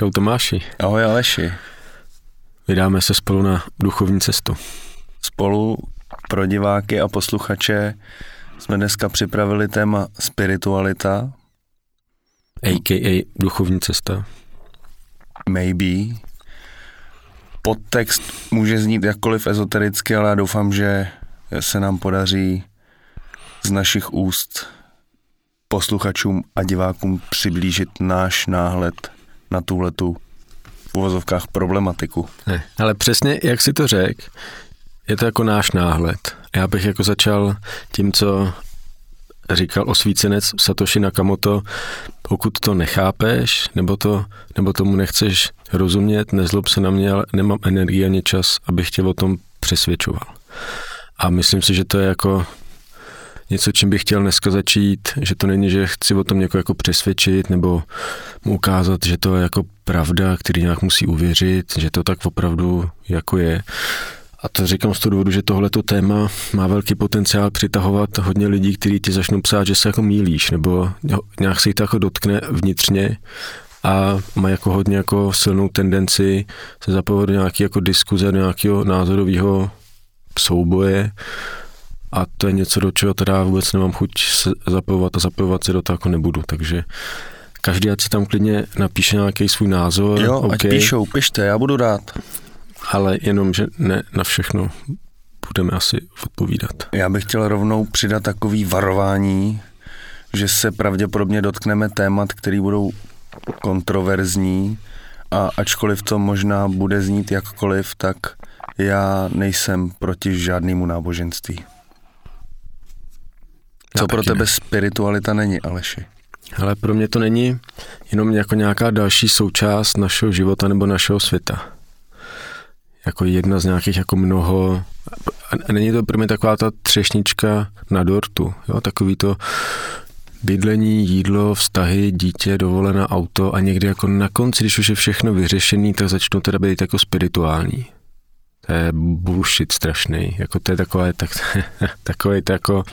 Čau Tomáši. Ahoj Aleši. Vydáme se spolu na duchovní cestu. Spolu pro diváky a posluchače jsme dneska připravili téma spiritualita. A.k.a. duchovní cesta. Maybe. Podtext může znít jakkoliv ezotericky, ale já doufám, že se nám podaří z našich úst posluchačům a divákům přiblížit náš náhled na tuhletu v uvozovkách problematiku. Ne, ale přesně jak si to řekl, je to jako náš náhled. Já bych jako začal tím, co říkal osvícenec Satoshi Nakamoto, pokud to nechápeš, nebo, to, nebo tomu nechceš rozumět, nezlob se na mě, ale nemám energii ani čas, abych tě o tom přesvědčoval. A myslím si, že to je jako něco, čím bych chtěl dneska začít, že to není, že chci o tom někoho jako přesvědčit nebo mu ukázat, že to je jako pravda, který nějak musí uvěřit, že to tak opravdu jako je. A to říkám z toho důvodu, že tohleto téma má velký potenciál přitahovat hodně lidí, kteří ti začnou psát, že se jako mílíš, nebo nějak se jich to jako dotkne vnitřně a má jako hodně jako silnou tendenci se zapojovat do nějaké jako diskuze, do nějakého názorového souboje a to je něco, do čeho teda vůbec nemám chuť se zapojovat a zapojovat se do toho jako nebudu, takže každý ať si tam klidně napíše nějaký svůj názor. Jo, okay. ať píšou, pište, já budu rád. Ale jenom, že ne na všechno budeme asi odpovídat. Já bych chtěl rovnou přidat takový varování, že se pravděpodobně dotkneme témat, které budou kontroverzní a ačkoliv to možná bude znít jakkoliv, tak já nejsem proti žádnému náboženství. Co pro tebe ne. spiritualita není, Aleši? Ale pro mě to není jenom jako nějaká další součást našeho života nebo našeho světa. Jako jedna z nějakých jako mnoho, a není to pro mě taková ta třešnička na dortu, jo, takový to bydlení, jídlo, vztahy, dítě, dovolená auto a někdy jako na konci, když už je všechno vyřešený, tak začnu teda být jako spirituální. To je bullshit strašný, jako to je takové, tak, takové to jako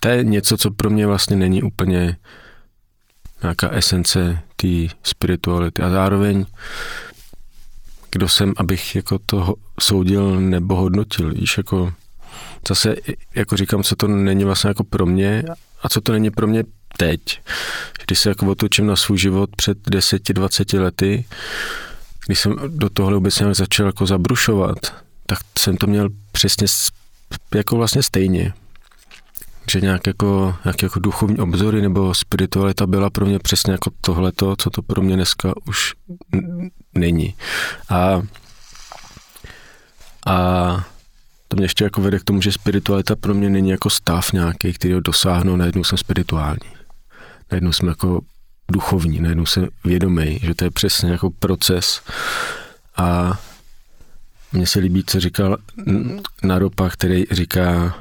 to je něco, co pro mě vlastně není úplně nějaká esence té spirituality. A zároveň, kdo jsem, abych jako to soudil nebo hodnotil, víš, jako zase, jako říkám, co to není vlastně jako pro mě a co to není pro mě teď. Když se jako otočím na svůj život před 10-20 lety, když jsem do tohle vůbec nějak začal jako zabrušovat, tak jsem to měl přesně jako vlastně stejně že nějak jako, nějak jako duchovní obzory nebo spiritualita byla pro mě přesně jako tohleto, co to pro mě dneska už není. A, a to mě ještě jako vede k tomu, že spiritualita pro mě není jako stav nějaký, který ho dosáhnu, najednou jsem spirituální. Najednou jsem jako duchovní, najednou jsem vědomý, že to je přesně jako proces a mně se líbí, co říkal Naropa, který říká,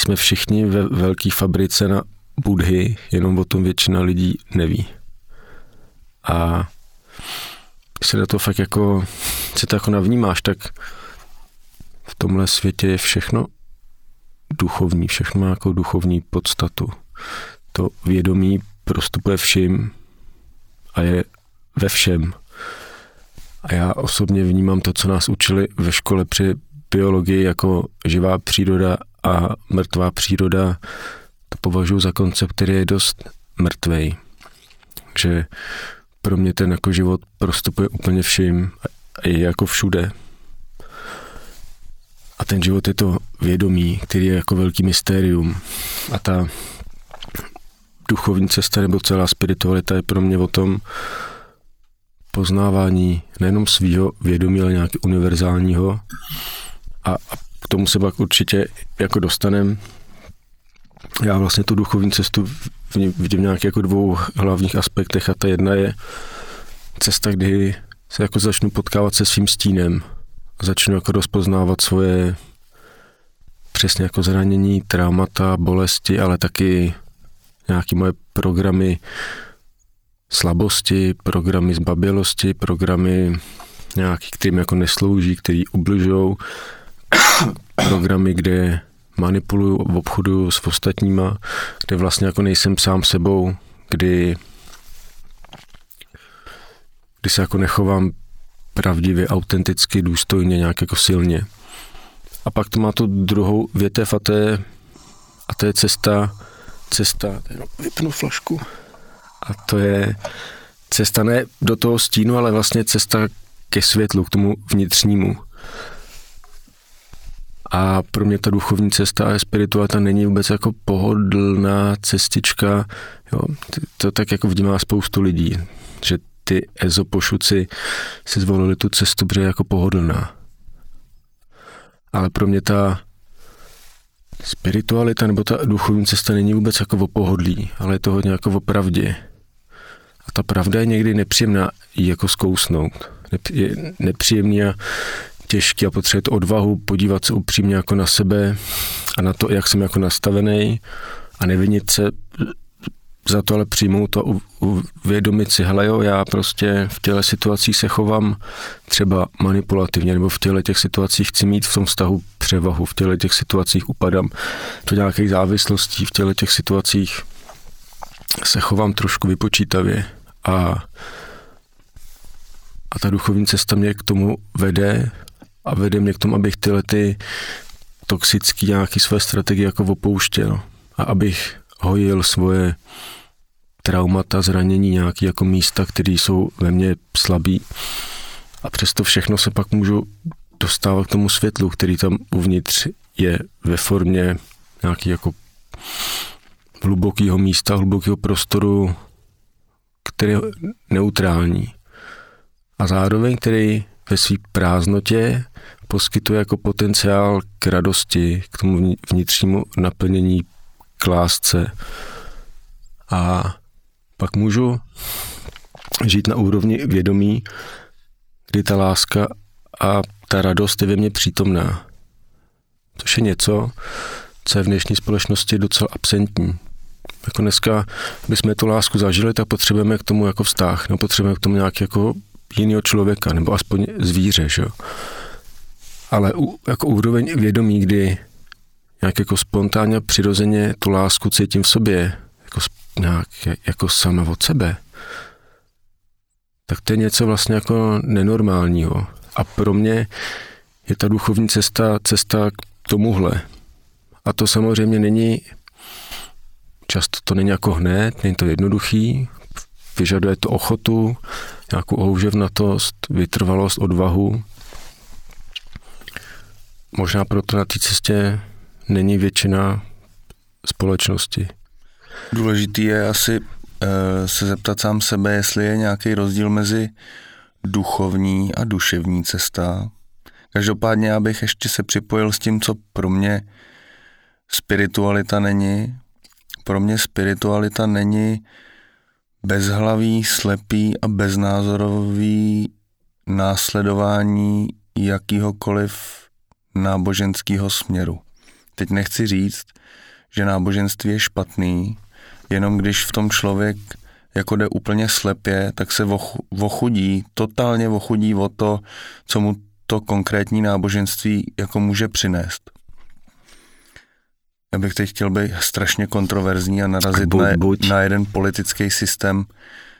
jsme všichni ve velké fabrice na budhy, jenom o tom většina lidí neví. A když se na to fakt jako, se to jako navnímáš, tak v tomhle světě je všechno duchovní, všechno má jako duchovní podstatu. To vědomí prostupuje vším a je ve všem. A já osobně vnímám to, co nás učili ve škole při biologii jako živá příroda a mrtvá příroda, to považuji za koncept, který je dost mrtvej. Že pro mě ten jako život prostupuje úplně vším a je jako všude. A ten život je to vědomí, který je jako velký mystérium. A ta duchovní cesta nebo celá spiritualita je pro mě o tom poznávání nejenom svého vědomí, ale nějakého univerzálního a, a k tomu se pak určitě jako dostanem. Já vlastně tu duchovní cestu vidím nějak jako dvou hlavních aspektech a ta jedna je cesta, kdy se jako začnu potkávat se svým stínem. Začnu jako rozpoznávat svoje přesně jako zranění, traumata, bolesti, ale taky nějaké moje programy slabosti, programy zbabilosti, programy nějaký, kterým jako neslouží, který ubližují programy, kde manipuluju, obchodu s ostatníma, kde vlastně jako nejsem sám sebou, kdy, kdy se jako nechovám pravdivě, autenticky, důstojně, nějak jako silně. A pak to má tu druhou větev a to je, a to je cesta, cesta, vypnu flašku, a to je cesta ne do toho stínu, ale vlastně cesta ke světlu, k tomu vnitřnímu. A pro mě ta duchovní cesta a spiritualita není vůbec jako pohodlná cestička. Jo, to tak jako vnímá spoustu lidí, že ty ezopošuci si zvolili tu cestu, protože jako pohodlná. Ale pro mě ta spiritualita nebo ta duchovní cesta není vůbec jako o pohodlí, ale je to hodně jako o pravdě. A ta pravda je někdy nepříjemná jako zkousnout. Je nepříjemný a těžký a potřebuje odvahu podívat se upřímně jako na sebe a na to, jak jsem jako nastavený a nevinit se za to, ale přijmout to, uvědomit si, hele jo, já prostě v těle situacích se chovám třeba manipulativně, nebo v těle těch situacích chci mít v tom vztahu převahu, v těle těch situacích upadám do nějakých závislostí, v těle těch situacích se chovám trošku vypočítavě a, a ta duchovní cesta mě k tomu vede a vede mě k tomu, abych tyhle ty toxický nějaký své strategie jako opouštěl a abych hojil svoje traumata, zranění, nějaké jako místa, které jsou ve mně slabý. A přesto všechno se pak můžu dostávat k tomu světlu, který tam uvnitř je ve formě nějaký jako hlubokého místa, hlubokého prostoru, který je neutrální. A zároveň, který ve své prázdnotě poskytuje jako potenciál k radosti, k tomu vnitřnímu naplnění, k lásce. A pak můžu žít na úrovni vědomí, kdy ta láska a ta radost je ve mně přítomná. Což je něco, co je v dnešní společnosti docela absentní. Jako dneska, aby jsme tu lásku zažili, tak potřebujeme k tomu jako vztah, nebo potřebujeme k tomu nějaký jako jiného člověka, nebo aspoň zvíře, že jo. Ale u, jako úroveň vědomí, kdy nějak jako spontánně, přirozeně tu lásku cítím v sobě, jako, nějak, jako sama od sebe, tak to je něco vlastně jako nenormálního. A pro mě je ta duchovní cesta, cesta k tomuhle. A to samozřejmě není, často to není jako hned, není to jednoduchý, vyžaduje to ochotu, nějakou houževnatost, vytrvalost, odvahu. Možná proto na té cestě není většina společnosti. Důležitý je asi e, se zeptat sám sebe, jestli je nějaký rozdíl mezi duchovní a duševní cesta. Každopádně já bych ještě se připojil s tím, co pro mě spiritualita není. Pro mě spiritualita není bezhlavý, slepý a beznázorový následování jakýhokoliv náboženského směru. Teď nechci říct, že náboženství je špatný, jenom když v tom člověk jako jde úplně slepě, tak se ochudí, totálně ochudí o to, co mu to konkrétní náboženství jako může přinést. Já bych teď chtěl být strašně kontroverzní a narazit buď, na, buď. na jeden politický systém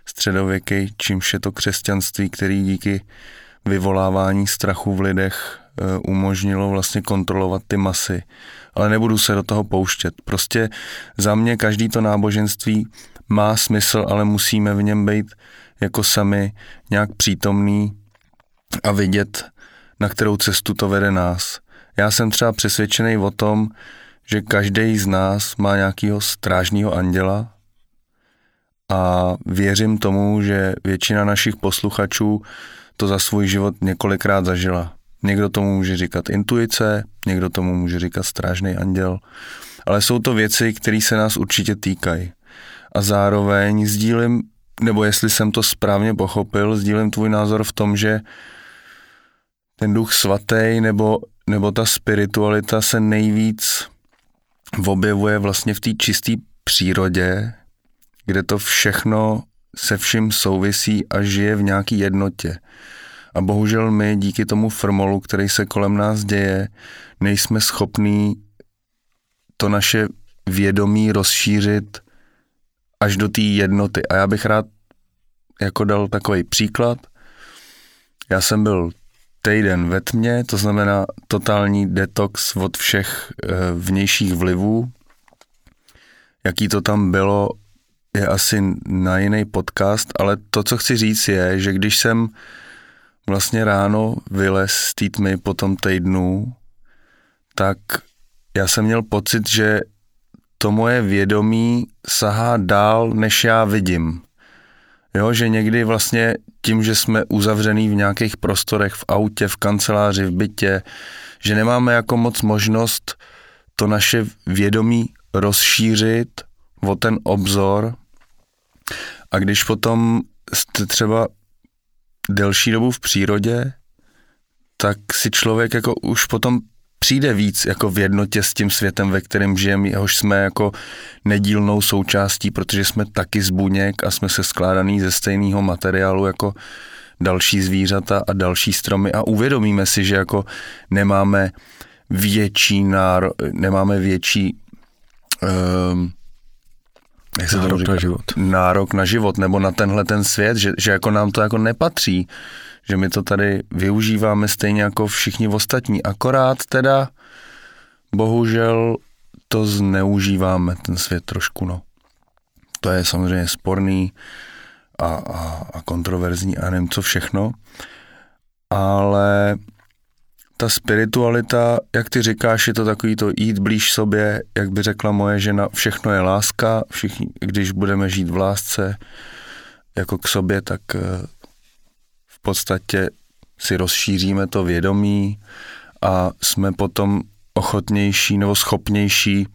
středověký, čímž je to křesťanství, který díky vyvolávání strachu v lidech eh, umožnilo vlastně kontrolovat ty masy. Ale nebudu se do toho pouštět. Prostě za mě každý to náboženství má smysl, ale musíme v něm být jako sami nějak přítomný a vidět, na kterou cestu to vede nás. Já jsem třeba přesvědčený o tom, že každý z nás má nějakého strážního anděla a věřím tomu, že většina našich posluchačů to za svůj život několikrát zažila. Někdo tomu může říkat intuice, někdo tomu může říkat strážný anděl, ale jsou to věci, které se nás určitě týkají. A zároveň sdílím, nebo jestli jsem to správně pochopil, sdílím tvůj názor v tom, že ten duch svatý nebo, nebo ta spiritualita se nejvíc objevuje vlastně v té čisté přírodě, kde to všechno se vším souvisí a žije v nějaký jednotě. A bohužel my díky tomu formolu, který se kolem nás děje, nejsme schopní to naše vědomí rozšířit až do té jednoty. A já bych rád jako dal takový příklad. Já jsem byl týden ve tmě, to znamená totální detox od všech e, vnějších vlivů. Jaký to tam bylo, je asi na jiný podcast, ale to, co chci říct, je, že když jsem vlastně ráno vylez z té tmy po tom týdnu, tak já jsem měl pocit, že to moje vědomí sahá dál, než já vidím. Jo, že někdy vlastně tím, že jsme uzavřený v nějakých prostorech, v autě, v kanceláři, v bytě, že nemáme jako moc možnost to naše vědomí rozšířit o ten obzor. A když potom jste třeba delší dobu v přírodě, tak si člověk jako už potom přijde víc jako v jednotě s tím světem, ve kterém žijeme, jehož jsme jako nedílnou součástí, protože jsme taky z buněk a jsme se skládaný ze stejného materiálu jako další zvířata a další stromy. A uvědomíme si, že jako nemáme větší náro, nemáme větší um, jak se nárok říká, na život. Nárok na život, nebo na tenhle ten svět, že, že jako nám to jako nepatří, že my to tady využíváme stejně jako všichni ostatní, akorát teda bohužel to zneužíváme, ten svět trošku, no. To je samozřejmě sporný a, a, a kontroverzní a nevím co všechno, ale ta spiritualita, jak ty říkáš, je to takový to jít blíž sobě, jak by řekla moje žena, všechno je láska, všichni, když budeme žít v lásce jako k sobě, tak eh, podstatě si rozšíříme to vědomí a jsme potom ochotnější nebo schopnější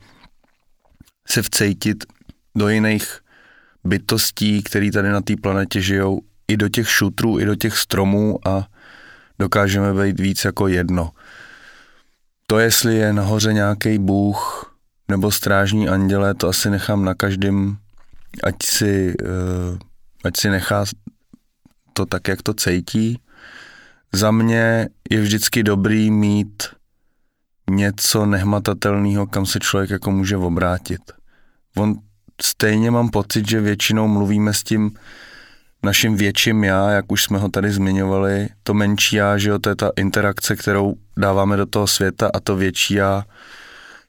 se vcejtit do jiných bytostí, které tady na té planetě žijou, i do těch šutrů, i do těch stromů a dokážeme být víc jako jedno. To, jestli je nahoře nějaký bůh nebo strážní anděle, to asi nechám na každém, ať si, uh, ať si nechá to tak, jak to cítí. Za mě je vždycky dobrý mít něco nehmatatelného, kam se člověk jako může obrátit. On stejně mám pocit, že většinou mluvíme s tím naším větším já, jak už jsme ho tady zmiňovali, to menší já, že jo, to je ta interakce, kterou dáváme do toho světa a to větší já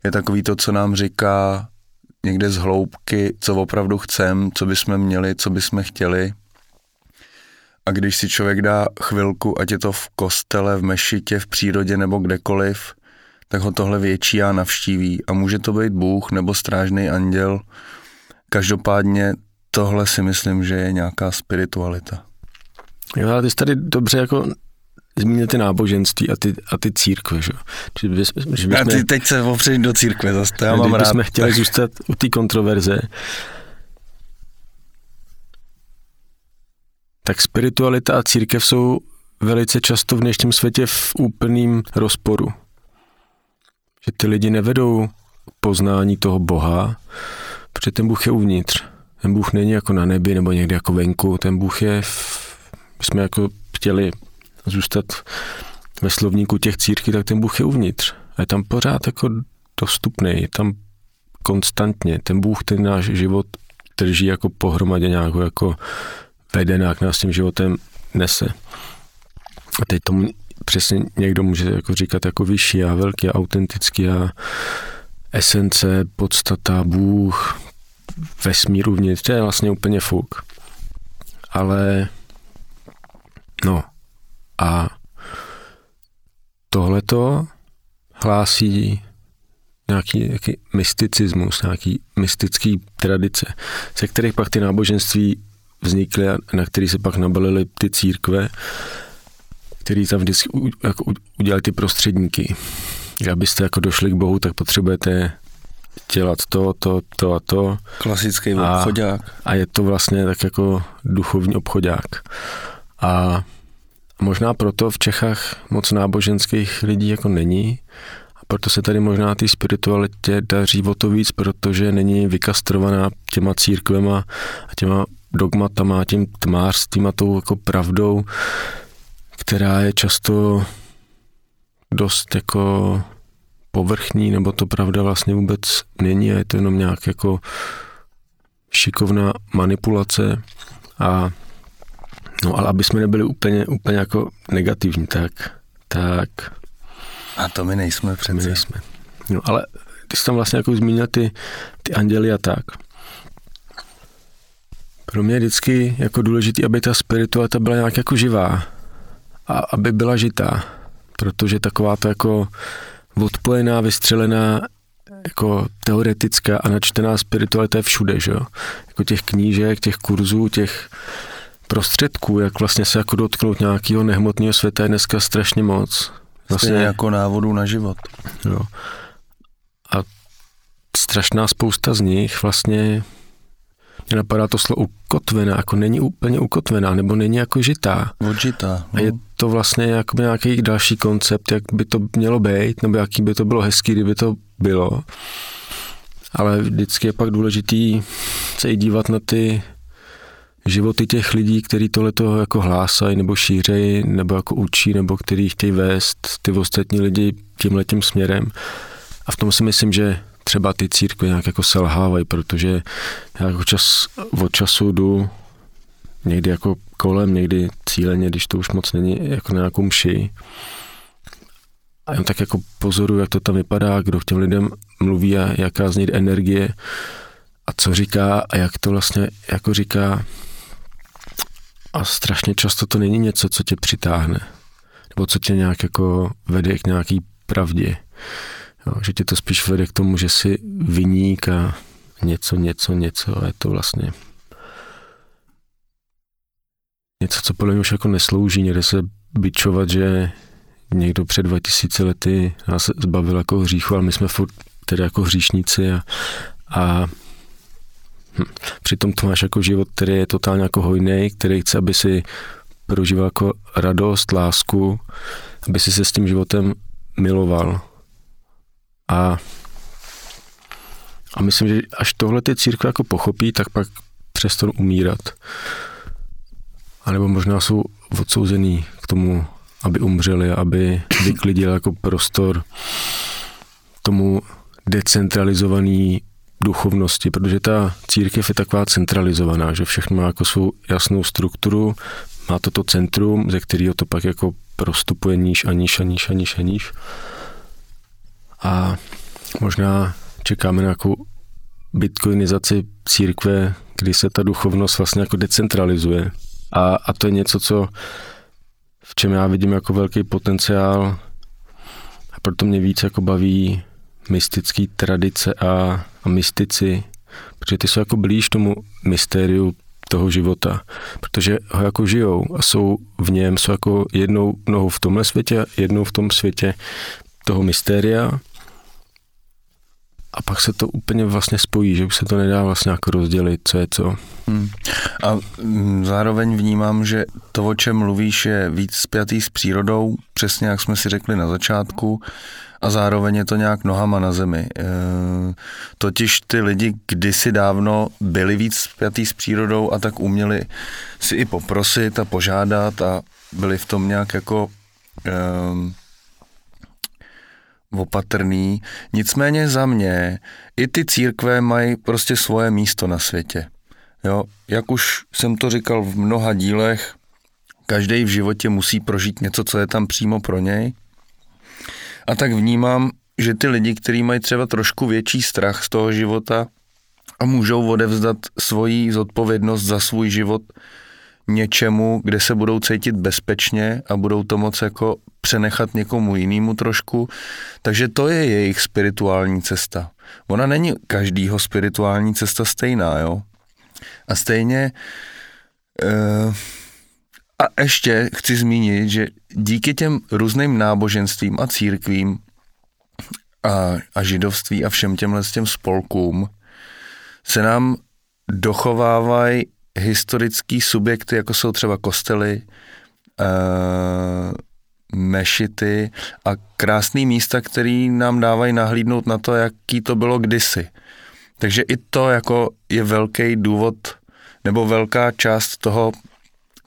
je takový to, co nám říká někde z hloubky, co opravdu chcem, co bychom měli, co bychom chtěli. A když si člověk dá chvilku, ať je to v kostele, v mešitě, v přírodě nebo kdekoliv, tak ho tohle větší já navštíví. A může to být Bůh nebo strážný anděl. Každopádně tohle si myslím, že je nějaká spiritualita. Jo, ale ty jsi tady dobře jako zmínil ty náboženství a ty, a ty církve, že? Že, že a ty teď se opřeš do církve zase, to já mám rád. chtěli zůstat u té kontroverze, tak spiritualita a církev jsou velice často v dnešním světě v úplným rozporu. Že ty lidi nevedou poznání toho Boha, protože ten Bůh je uvnitř. Ten Bůh není jako na nebi nebo někde jako venku, ten Bůh je, v, my jsme jako chtěli zůstat ve slovníku těch církví, tak ten Bůh je uvnitř. A je tam pořád jako dostupný, je tam konstantně. Ten Bůh ten náš život drží jako pohromadě nějak jako vede, nějak nás tím životem nese. A teď tomu přesně někdo může jako říkat jako vyšší a velký a autentický a esence, podstata, Bůh, vesmír uvnitř, to je vlastně úplně fuk. Ale no a tohleto hlásí nějaký, nějaký mysticismus, nějaký mystický tradice, ze kterých pak ty náboženství vznikly a na který se pak nabalily ty církve, který tam vždycky jako udělali ty prostředníky. Abyste jako došli k Bohu, tak potřebujete dělat to, to, to a to. Klasický a, obchodák. A je to vlastně tak jako duchovní obchodák. A možná proto v Čechách moc náboženských lidí jako není, a proto se tady možná ty spiritualitě daří o to víc, protože není vykastrovaná těma církvema a těma dogmatama, tím tmářstvím a tou jako pravdou, která je často dost jako povrchní, nebo to pravda vlastně vůbec není a je to jenom nějak jako šikovná manipulace a no ale aby jsme nebyli úplně, úplně jako negativní, tak, tak a to my nejsme přece. My nejsme. No ale ty jsi tam vlastně jako zmínil ty, ty anděly a tak. Pro mě je vždycky jako důležité, aby ta spiritualita byla nějak jako živá a aby byla žitá, protože taková to jako odpojená, vystřelená, jako teoretická a načtená spiritualita je všude, že jo? Jako těch knížek, těch kurzů, těch prostředků, jak vlastně se jako dotknout nějakého nehmotného světa je dneska strašně moc. Vlastně Stejně jako návodu na život. Jo. A strašná spousta z nich vlastně mě napadá to slovo ukotvená, jako není úplně ukotvená, nebo není jako žitá. Odžitá. No. A je to vlastně jako nějaký další koncept, jak by to mělo být, nebo jaký by to bylo hezký, kdyby to bylo. Ale vždycky je pak důležitý se i dívat na ty životy těch lidí, kteří tohleto jako hlásají, nebo šířejí, nebo jako učí, nebo který chtějí vést ty ostatní lidi tímhletím směrem. A v tom si myslím, že třeba ty církve nějak jako selhávají, protože já jako čas, od času jdu někdy jako kolem, někdy cíleně, když to už moc není jako na nějakou mši. A jen tak jako pozoruju, jak to tam vypadá, kdo k těm lidem mluví a jaká z energie a co říká a jak to vlastně jako říká. A strašně často to není něco, co tě přitáhne. Nebo co tě nějak jako vede k nějaký pravdě. Jo, že tě to spíš vede k tomu, že si vyník a něco, něco, něco a je to vlastně něco, co podle mě už jako neslouží. Někde se byčovat, že někdo před 2000 lety nás zbavil jako hříchu, ale my jsme furt tedy jako hříšníci a, a hm, přitom to máš jako život, který je totálně jako hojný, který chce, aby si prožíval jako radost, lásku, aby si se s tím životem miloval. A, a myslím, že až tohle ty církve jako pochopí, tak pak přestanou umírat. A nebo možná jsou odsouzený k tomu, aby umřeli, aby vyklidili jako prostor tomu decentralizovaný duchovnosti, protože ta církev je taková centralizovaná, že všechno má jako svou jasnou strukturu, má toto centrum, ze kterého to pak jako prostupuje níž a níž a níž a níž a níž. A možná čekáme na nějakou bitcoinizaci církve, kdy se ta duchovnost vlastně jako decentralizuje. A, a to je něco, co v čem já vidím jako velký potenciál a proto mě víc jako baví mystický tradice a, a mystici, protože ty jsou jako blíž tomu mystériu toho života, protože ho jako žijou a jsou v něm, jsou jako jednou nohou v tomhle světě, jednou v tom světě toho mystéria a pak se to úplně vlastně spojí, že už se to nedá vlastně jako rozdělit, co je co. Hmm. A mm, zároveň vnímám, že to, o čem mluvíš, je víc spjatý s přírodou, přesně jak jsme si řekli na začátku, a zároveň je to nějak nohama na zemi. E, totiž ty lidi kdysi dávno byli víc spjatý s přírodou a tak uměli si i poprosit a požádat a byli v tom nějak jako e, opatrný. Nicméně za mě i ty církve mají prostě svoje místo na světě. Jo, jak už jsem to říkal v mnoha dílech, každý v životě musí prožít něco, co je tam přímo pro něj. A tak vnímám, že ty lidi, kteří mají třeba trošku větší strach z toho života a můžou odevzdat svoji zodpovědnost za svůj život něčemu, kde se budou cítit bezpečně a budou to moc jako přenechat někomu jinému trošku. Takže to je jejich spirituální cesta. Ona není každýho spirituální cesta stejná, jo. A stejně uh, a ještě chci zmínit, že díky těm různým náboženstvím a církvím a, a židovství a všem těmhle těm spolkům se nám dochovávají historický subjekty, jako jsou třeba kostely, uh, mešity a krásné místa, které nám dávají nahlídnout na to, jaký to bylo kdysi. Takže i to jako je velký důvod nebo velká část toho,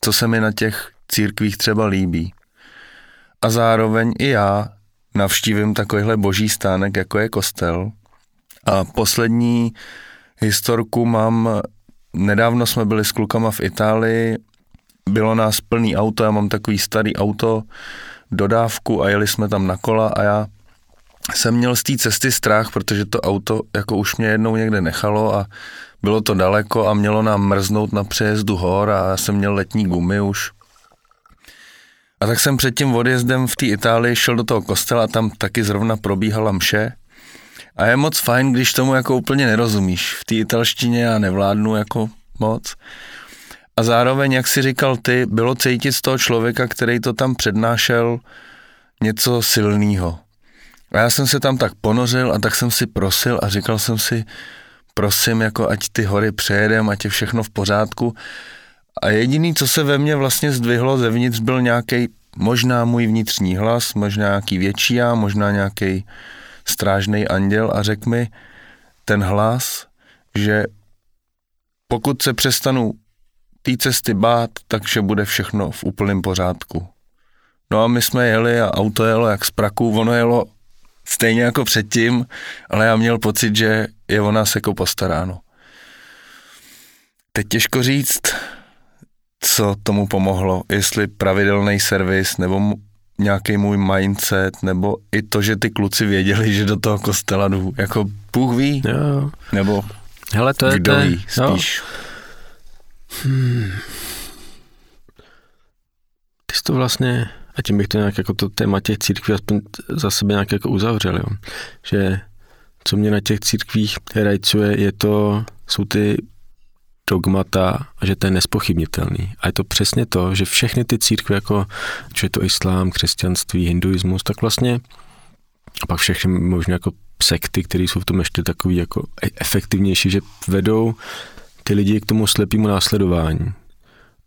co se mi na těch církvích třeba líbí. A zároveň i já navštívím takovýhle boží stánek, jako je kostel. A poslední historku mám nedávno jsme byli s klukama v Itálii, bylo nás plný auto, já mám takový starý auto, dodávku a jeli jsme tam na kola a já jsem měl z té cesty strach, protože to auto jako už mě jednou někde nechalo a bylo to daleko a mělo nám mrznout na přejezdu hor a já jsem měl letní gumy už. A tak jsem před tím odjezdem v té Itálii šel do toho kostela a tam taky zrovna probíhala mše. A je moc fajn, když tomu jako úplně nerozumíš. V té italštině já nevládnu jako moc. A zároveň, jak si říkal ty, bylo cítit z toho člověka, který to tam přednášel, něco silného. A já jsem se tam tak ponořil a tak jsem si prosil a říkal jsem si, prosím, jako ať ty hory přejedem, ať je všechno v pořádku. A jediný, co se ve mně vlastně zdvihlo zevnitř, byl nějaký možná můj vnitřní hlas, možná nějaký větší já, možná nějaký strážný anděl a řekl mi ten hlas, že pokud se přestanu té cesty bát, takže bude všechno v úplném pořádku. No a my jsme jeli a auto jelo jak z praku, ono jelo stejně jako předtím, ale já měl pocit, že je o nás jako postaráno. Teď těžko říct, co tomu pomohlo, jestli pravidelný servis nebo nějaký můj mindset, nebo i to, že ty kluci věděli, že do toho kostela jdu. Jako Bůh ví, jo. nebo Hele, to je, kdo je, ví spíš. Jo. Hmm. Ty jsi to vlastně, a tím bych to nějak jako to téma těch církví aspoň za sebe nějak jako uzavřel, jo. že co mě na těch církvích rajcuje, je to, jsou ty dogmata a že to je nespochybnitelný. A je to přesně to, že všechny ty církve, jako že je to islám, křesťanství, hinduismus, tak vlastně a pak všechny možná jako sekty, které jsou v tom ještě takový jako e- efektivnější, že vedou ty lidi k tomu slepému následování.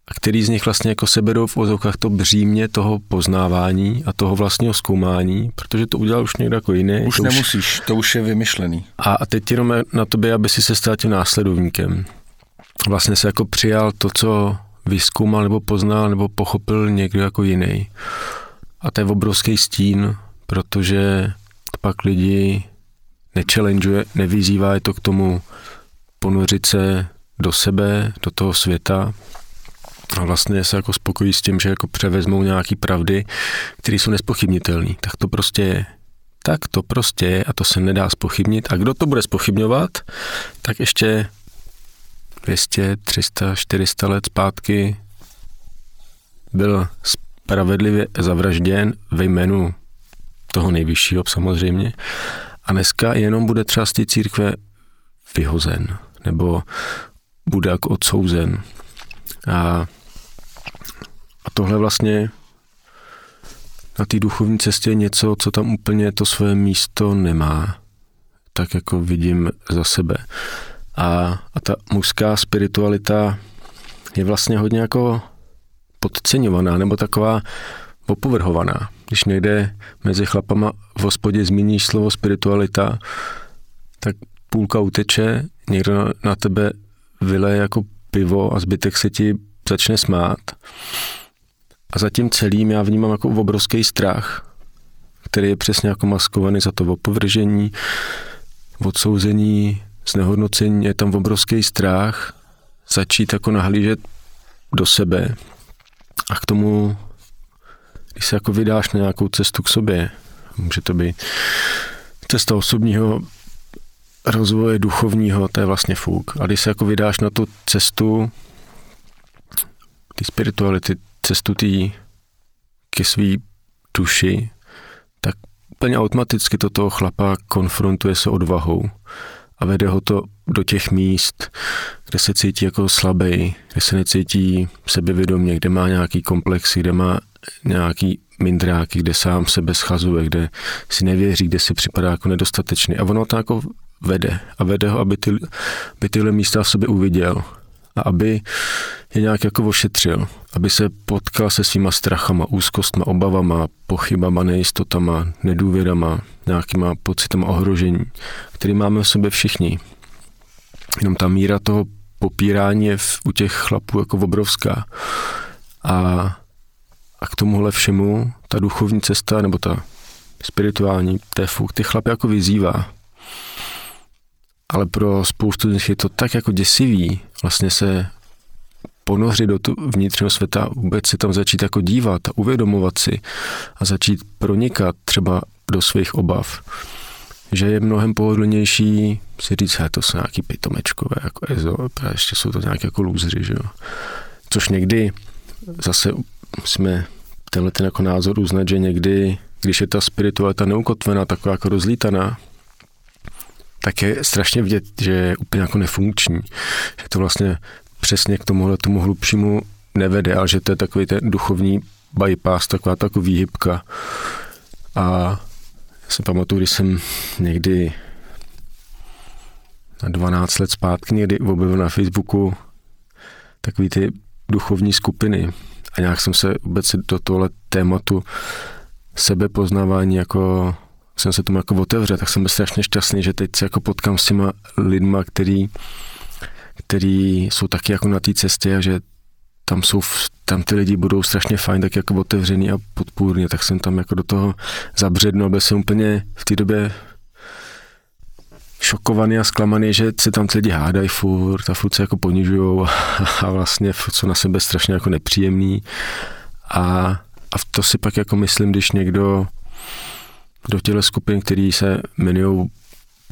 A který z nich vlastně jako seberou v ozokách to břímě toho poznávání a toho vlastního zkoumání, protože to udělal už někdo jako jiný. Už to nemusíš, už... to už je vymyšlený. A, a teď jenom na tobě, aby si se stal tím následovníkem. Vlastně se jako přijal to, co vyskoumal nebo poznal nebo pochopil někdo jako jiný. A to je obrovský stín, protože pak lidi nechallengeuje, nevyzývá je to k tomu ponořit se do sebe, do toho světa a vlastně se jako spokojí s tím, že jako převezmou nějaký pravdy, které jsou nespochybnitelné. Tak to prostě je. Tak to prostě je a to se nedá spochybnit. A kdo to bude spochybňovat, tak ještě 200, 300, 400 let zpátky byl spravedlivě zavražděn ve jménu toho nejvyššího samozřejmě a dneska jenom bude třeba z té církve vyhozen nebo bude jako odsouzen. A, a tohle vlastně na té duchovní cestě je něco, co tam úplně to své místo nemá. Tak jako vidím za sebe. A, a ta mužská spiritualita je vlastně hodně jako podceňovaná, nebo taková opovrhovaná. Když někde mezi chlapama v hospodě zmíníš slovo spiritualita, tak půlka uteče, někdo na tebe vyle jako pivo a zbytek se ti začne smát. A za tím celým já vnímám jako obrovský strach, který je přesně jako maskovaný za to opovržení, odsouzení, znehodnocení, je tam obrovský strach začít jako nahlížet do sebe a k tomu, když se jako vydáš na nějakou cestu k sobě, může to být cesta osobního rozvoje duchovního, to je vlastně fuk. A když se jako vydáš na tu cestu ty spirituality, cestu tý ke svý duši, tak úplně automaticky to toho chlapa konfrontuje se odvahou a vede ho to do těch míst, kde se cítí jako slabý, kde se necítí sebevědomě, kde má nějaký komplexy, kde má nějaký mindráky, kde sám sebe schazuje, kde si nevěří, kde si připadá jako nedostatečný. A ono to jako vede. A vede ho, aby, ty, aby tyhle místa v sobě uviděl a aby je nějak jako ošetřil, aby se potkal se svýma strachama, úzkostma, obavama, pochybama, nejistotama, nedůvěrama, nějakýma pocitama ohrožení, který máme v sobě všichni. Jenom ta míra toho popírání je v, u těch chlapů jako obrovská. A, a k tomuhle všemu ta duchovní cesta, nebo ta spirituální, fuk, ty chlapy jako vyzývá ale pro spoustu z nich je to tak jako děsivý vlastně se ponořit do tu vnitřního světa, vůbec se tam začít jako dívat uvědomovat si a začít pronikat třeba do svých obav, že je mnohem pohodlnější si říct, že to jsou nějaký pitomečkové, jako ezo, a ještě jsou to nějaké jako lůzři, že jo. Což někdy zase musíme tenhle ten jako názor uznat, že někdy, když je ta spiritualita neukotvená, taková jako rozlítaná, tak je strašně vidět, že je úplně jako nefunkční. Že to vlastně přesně k tomuhle tomu hlubšímu nevede, ale že to je takový ten duchovní bypass, taková taková výhybka. A já si pamatuju, když jsem někdy na 12 let zpátky někdy objevil na Facebooku takový ty duchovní skupiny a nějak jsem se vůbec do tohle tématu sebepoznávání jako jsem se tomu jako otevřel, tak jsem byl strašně šťastný, že teď se jako potkám s těma lidma, který, který jsou taky jako na té cestě a že tam jsou, tam ty lidi budou strašně fajn, tak jako otevřený a podpůrný, tak jsem tam jako do toho zabřednul, byl jsem úplně v té době šokovaný a zklamaný, že se tam ty lidi hádají furt a furt se jako ponižujou a, a vlastně jsou na sebe strašně jako nepříjemný. A, a to si pak jako myslím, když někdo do těle skupin, který se jmenují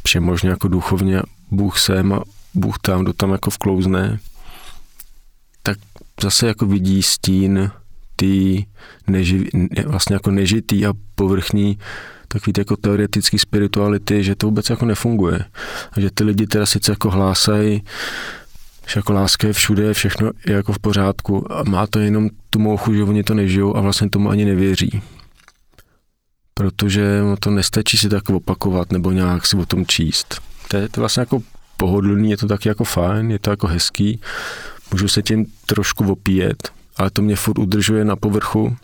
všemožně jako duchovně Bůh sem a Bůh tam, do tam jako vklouzne, tak zase jako vidí stín ty neživ, vlastně jako nežitý a povrchní takový jako teoretický spirituality, že to vůbec jako nefunguje. A že ty lidi teda sice jako hlásají, že jako láska je všude, všechno je jako v pořádku a má to jenom tu mouchu, že oni to nežijou a vlastně tomu ani nevěří. Protože to nestačí si tak opakovat nebo nějak si o tom číst. To je to vlastně jako pohodlný, je to taky jako fajn, je to jako hezký, můžu se tím trošku opíjet, ale to mě furt udržuje na povrchu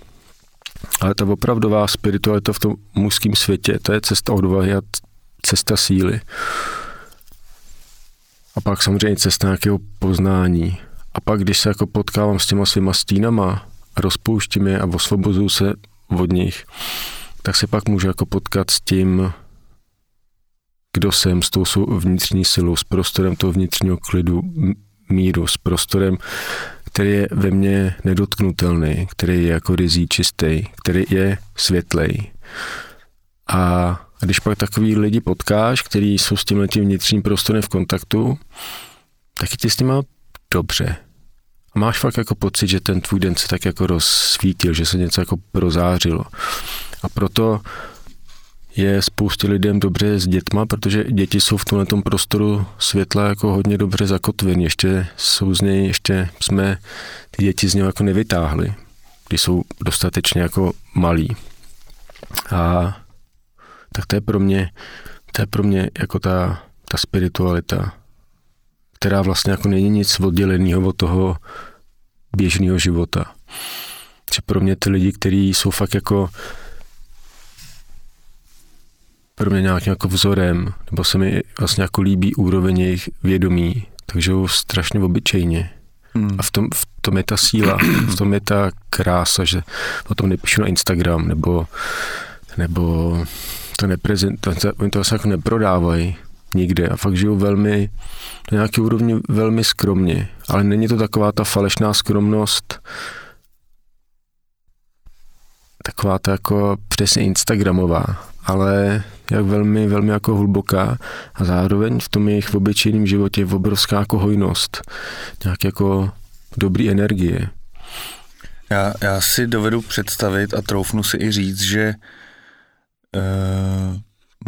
ale ta opravdová spiritualita v tom mužském světě, to je cesta odvahy a cesta síly. A pak samozřejmě cesta nějakého poznání. A pak, když se jako potkávám s těma svýma stínama, rozpouštím je a osvobozuju se od nich, tak se pak můžu jako potkat s tím, kdo jsem, s tou vnitřní silou, s prostorem toho vnitřního klidu, míru, s prostorem, který je ve mně nedotknutelný, který je jako rizí čistý, který je světlej. A když pak takový lidi potkáš, kteří jsou s tímhle tím vnitřním prostorem v kontaktu, tak je ti s nima dobře. A máš fakt jako pocit, že ten tvůj den se tak jako rozsvítil, že se něco jako prozářilo. A proto je spoustě lidem dobře s dětma, protože děti jsou v tomhle prostoru světla jako hodně dobře zakotveny. Ještě jsou z něj, ještě jsme ty děti z něho jako nevytáhli, když jsou dostatečně jako malí. A tak to je pro mě, to je pro mě jako ta, ta spiritualita, která vlastně jako není nic odděleného od toho běžného života. Že pro mě ty lidi, kteří jsou fakt jako pro mě nějakým jako vzorem, nebo se mi vlastně jako líbí úroveň jejich vědomí, takže strašně obyčejně. Hmm. A v tom, v tom je ta síla, v tom je ta krása, že o tom nepíšu na Instagram, nebo, nebo to neprezentují, oni to vlastně jako neprodávají nikde a fakt žijou velmi, na nějaké úrovni velmi skromně, ale není to taková ta falešná skromnost, taková ta jako přesně Instagramová, ale jak velmi, velmi jako hluboká a zároveň v tom jejich obyčejném životě je obrovská jako hojnost, nějak jako dobrý energie. Já, já si dovedu představit a troufnu si i říct, že e,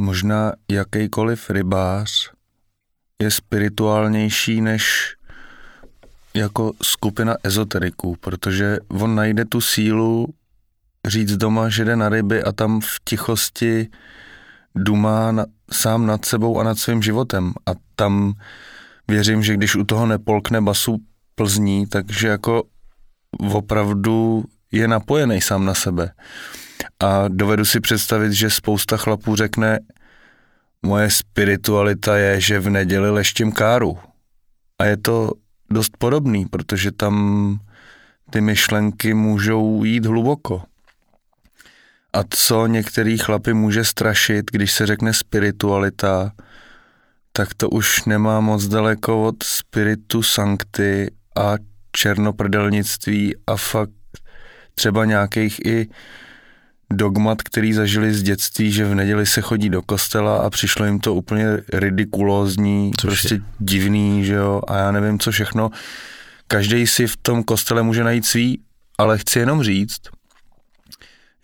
možná jakýkoliv rybář je spirituálnější než jako skupina ezoteriků, protože on najde tu sílu říct doma, že jde na ryby a tam v tichosti dumá na, sám nad sebou a nad svým životem. A tam věřím, že když u toho nepolkne basu Plzní, takže jako opravdu je napojený sám na sebe. A dovedu si představit, že spousta chlapů řekne, moje spiritualita je, že v neděli leštím káru. A je to dost podobný, protože tam ty myšlenky můžou jít hluboko. A co některý chlapy může strašit, když se řekne spiritualita, tak to už nemá moc daleko od spiritu sancty a černoprdelnictví a fakt třeba nějakých i dogmat, který zažili z dětství, že v neděli se chodí do kostela a přišlo jim to úplně ridikulózní, Což prostě je? divný, že jo, a já nevím co všechno. Každý si v tom kostele může najít svý, ale chci jenom říct,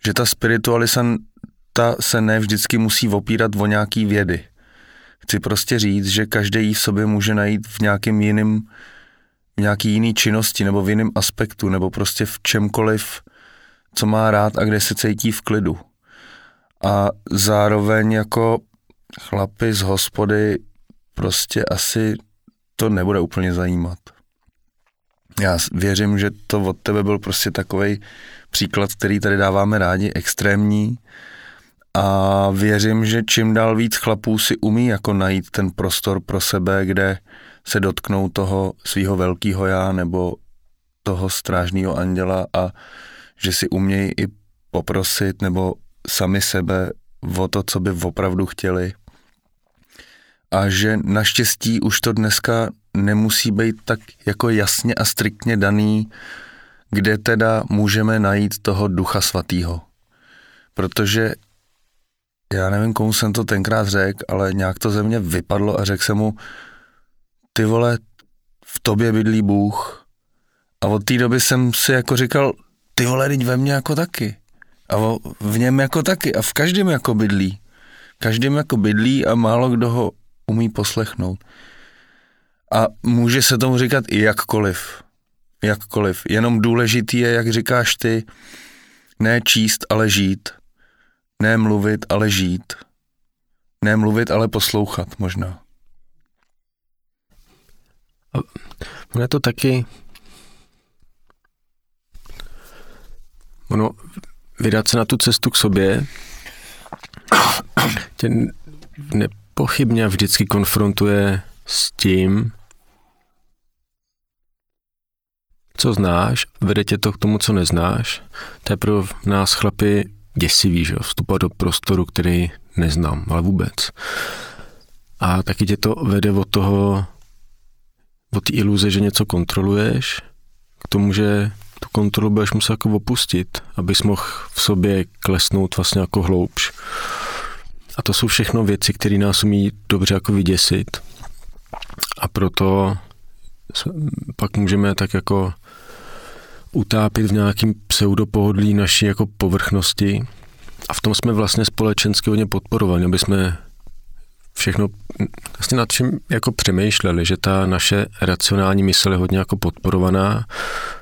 že ta spiritualita ta se ne vždycky musí opírat o nějaký vědy. Chci prostě říct, že každý v sobě může najít v nějakém jiném, v nějaký jiný činnosti nebo v jiném aspektu nebo prostě v čemkoliv, co má rád a kde se cítí v klidu. A zároveň jako chlapi z hospody prostě asi to nebude úplně zajímat. Já věřím, že to od tebe byl prostě takový příklad, který tady dáváme rádi, extrémní, a věřím, že čím dál víc chlapů si umí jako najít ten prostor pro sebe, kde se dotknou toho svého velkého já nebo toho strážného anděla a že si umějí i poprosit nebo sami sebe o to, co by opravdu chtěli. A že naštěstí už to dneska nemusí být tak jako jasně a striktně daný, kde teda můžeme najít toho ducha svatýho. Protože já nevím, komu jsem to tenkrát řekl, ale nějak to ze mě vypadlo a řekl jsem mu, ty vole, v tobě bydlí Bůh. A od té doby jsem si jako říkal, ty vole, teď ve mně jako taky. A v něm jako taky. A v každém jako bydlí. Každým jako bydlí a málo kdo ho umí poslechnout. A může se tomu říkat i jakkoliv. Jakkoliv. Jenom důležitý je, jak říkáš ty, ne číst, ale žít. Ne mluvit, ale žít. Ne mluvit, ale poslouchat možná. Ono je to taky... Ono, vydat se na tu cestu k sobě tě nepochybně vždycky konfrontuje s tím, co znáš, vede tě to k tomu, co neznáš. To je pro nás chlapy děsivý, že vstupovat do prostoru, který neznám, ale vůbec. A taky tě to vede od toho, od té iluze, že něco kontroluješ, k tomu, že tu kontrolu budeš muset jako opustit, abys mohl v sobě klesnout vlastně jako hloubš. A to jsou všechno věci, které nás umí dobře jako vyděsit. A proto pak můžeme tak jako utápit v nějakým pseudopohodlí naší jako povrchnosti a v tom jsme vlastně společensky hodně podporovaní, aby jsme všechno vlastně nad čím jako přemýšleli, že ta naše racionální mysl je hodně jako podporovaná.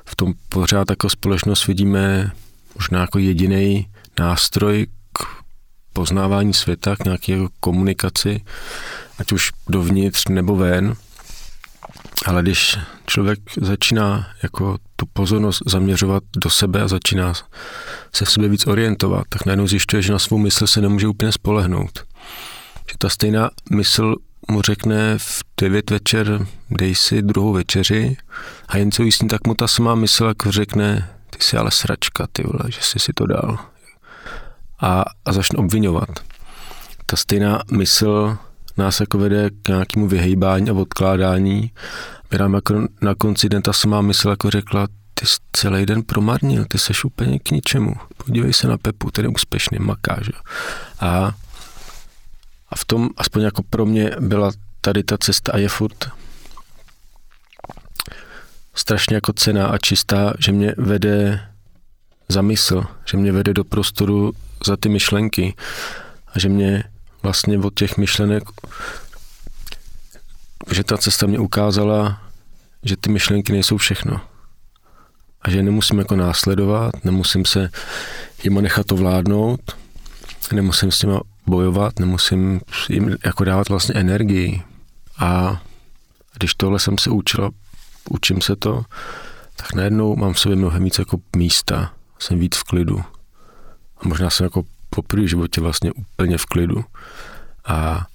V tom pořád jako společnost vidíme možná jako jediný nástroj k poznávání světa, k nějaké jako komunikaci, ať už dovnitř nebo ven. Ale když člověk začíná jako tu pozornost zaměřovat do sebe a začíná se v sobě víc orientovat, tak najednou zjišťuje, že na svou mysl se nemůže úplně spolehnout. Že ta stejná mysl mu řekne v 9 večer, dej si druhou večeři a jen co jísní, tak mu ta samá mysl jako řekne, ty jsi ale sračka, ty vole, že jsi si to dal. A, a začne obvinovat. Ta stejná mysl nás jako vede k nějakému vyhejbání a odkládání. Vydám jako na konci den ta samá mysl jako řekla, ty jsi celý den promarnil, ty seš úplně k ničemu. Podívej se na Pepu, ten je úspěšný, maká, že? A, a v tom, aspoň jako pro mě, byla tady ta cesta a je furt strašně jako cená a čistá, že mě vede za mysl, že mě vede do prostoru za ty myšlenky a že mě vlastně od těch myšlenek, že ta cesta mě ukázala, že ty myšlenky nejsou všechno. A že nemusím jako následovat, nemusím se jim nechat ovládnout, nemusím s nima bojovat, nemusím jim jako dávat vlastně energii. A když tohle jsem se učila, učím se to, tak najednou mám v sobě mnohem víc jako místa, jsem víc v klidu. A možná jsem jako poprvé v životě vlastně úplně v klidu. A,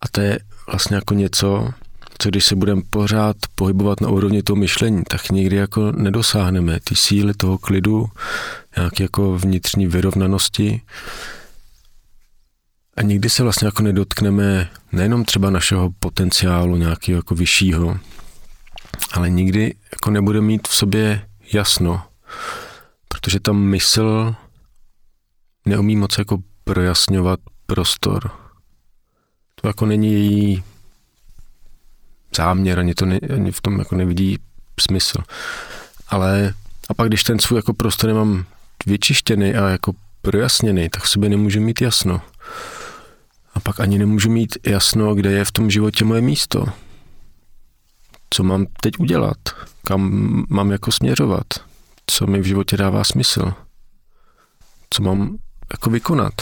a to je vlastně jako něco, co když se budeme pořád pohybovat na úrovni toho myšlení, tak nikdy jako nedosáhneme ty síly toho klidu, nějaké jako vnitřní vyrovnanosti a nikdy se vlastně jako nedotkneme nejenom třeba našeho potenciálu nějakého jako vyššího, ale nikdy jako nebude mít v sobě jasno, protože ta mysl neumí moc jako projasňovat prostor. To jako není její záměr, ani, to ne, ani v tom jako nevidí smysl. Ale a pak, když ten svůj jako prostor nemám vyčištěný a jako projasněný, tak v sobě nemůžu mít jasno. A pak ani nemůžu mít jasno, kde je v tom životě moje místo. Co mám teď udělat? Kam mám jako směřovat? Co mi v životě dává smysl? Co mám jako vykonat?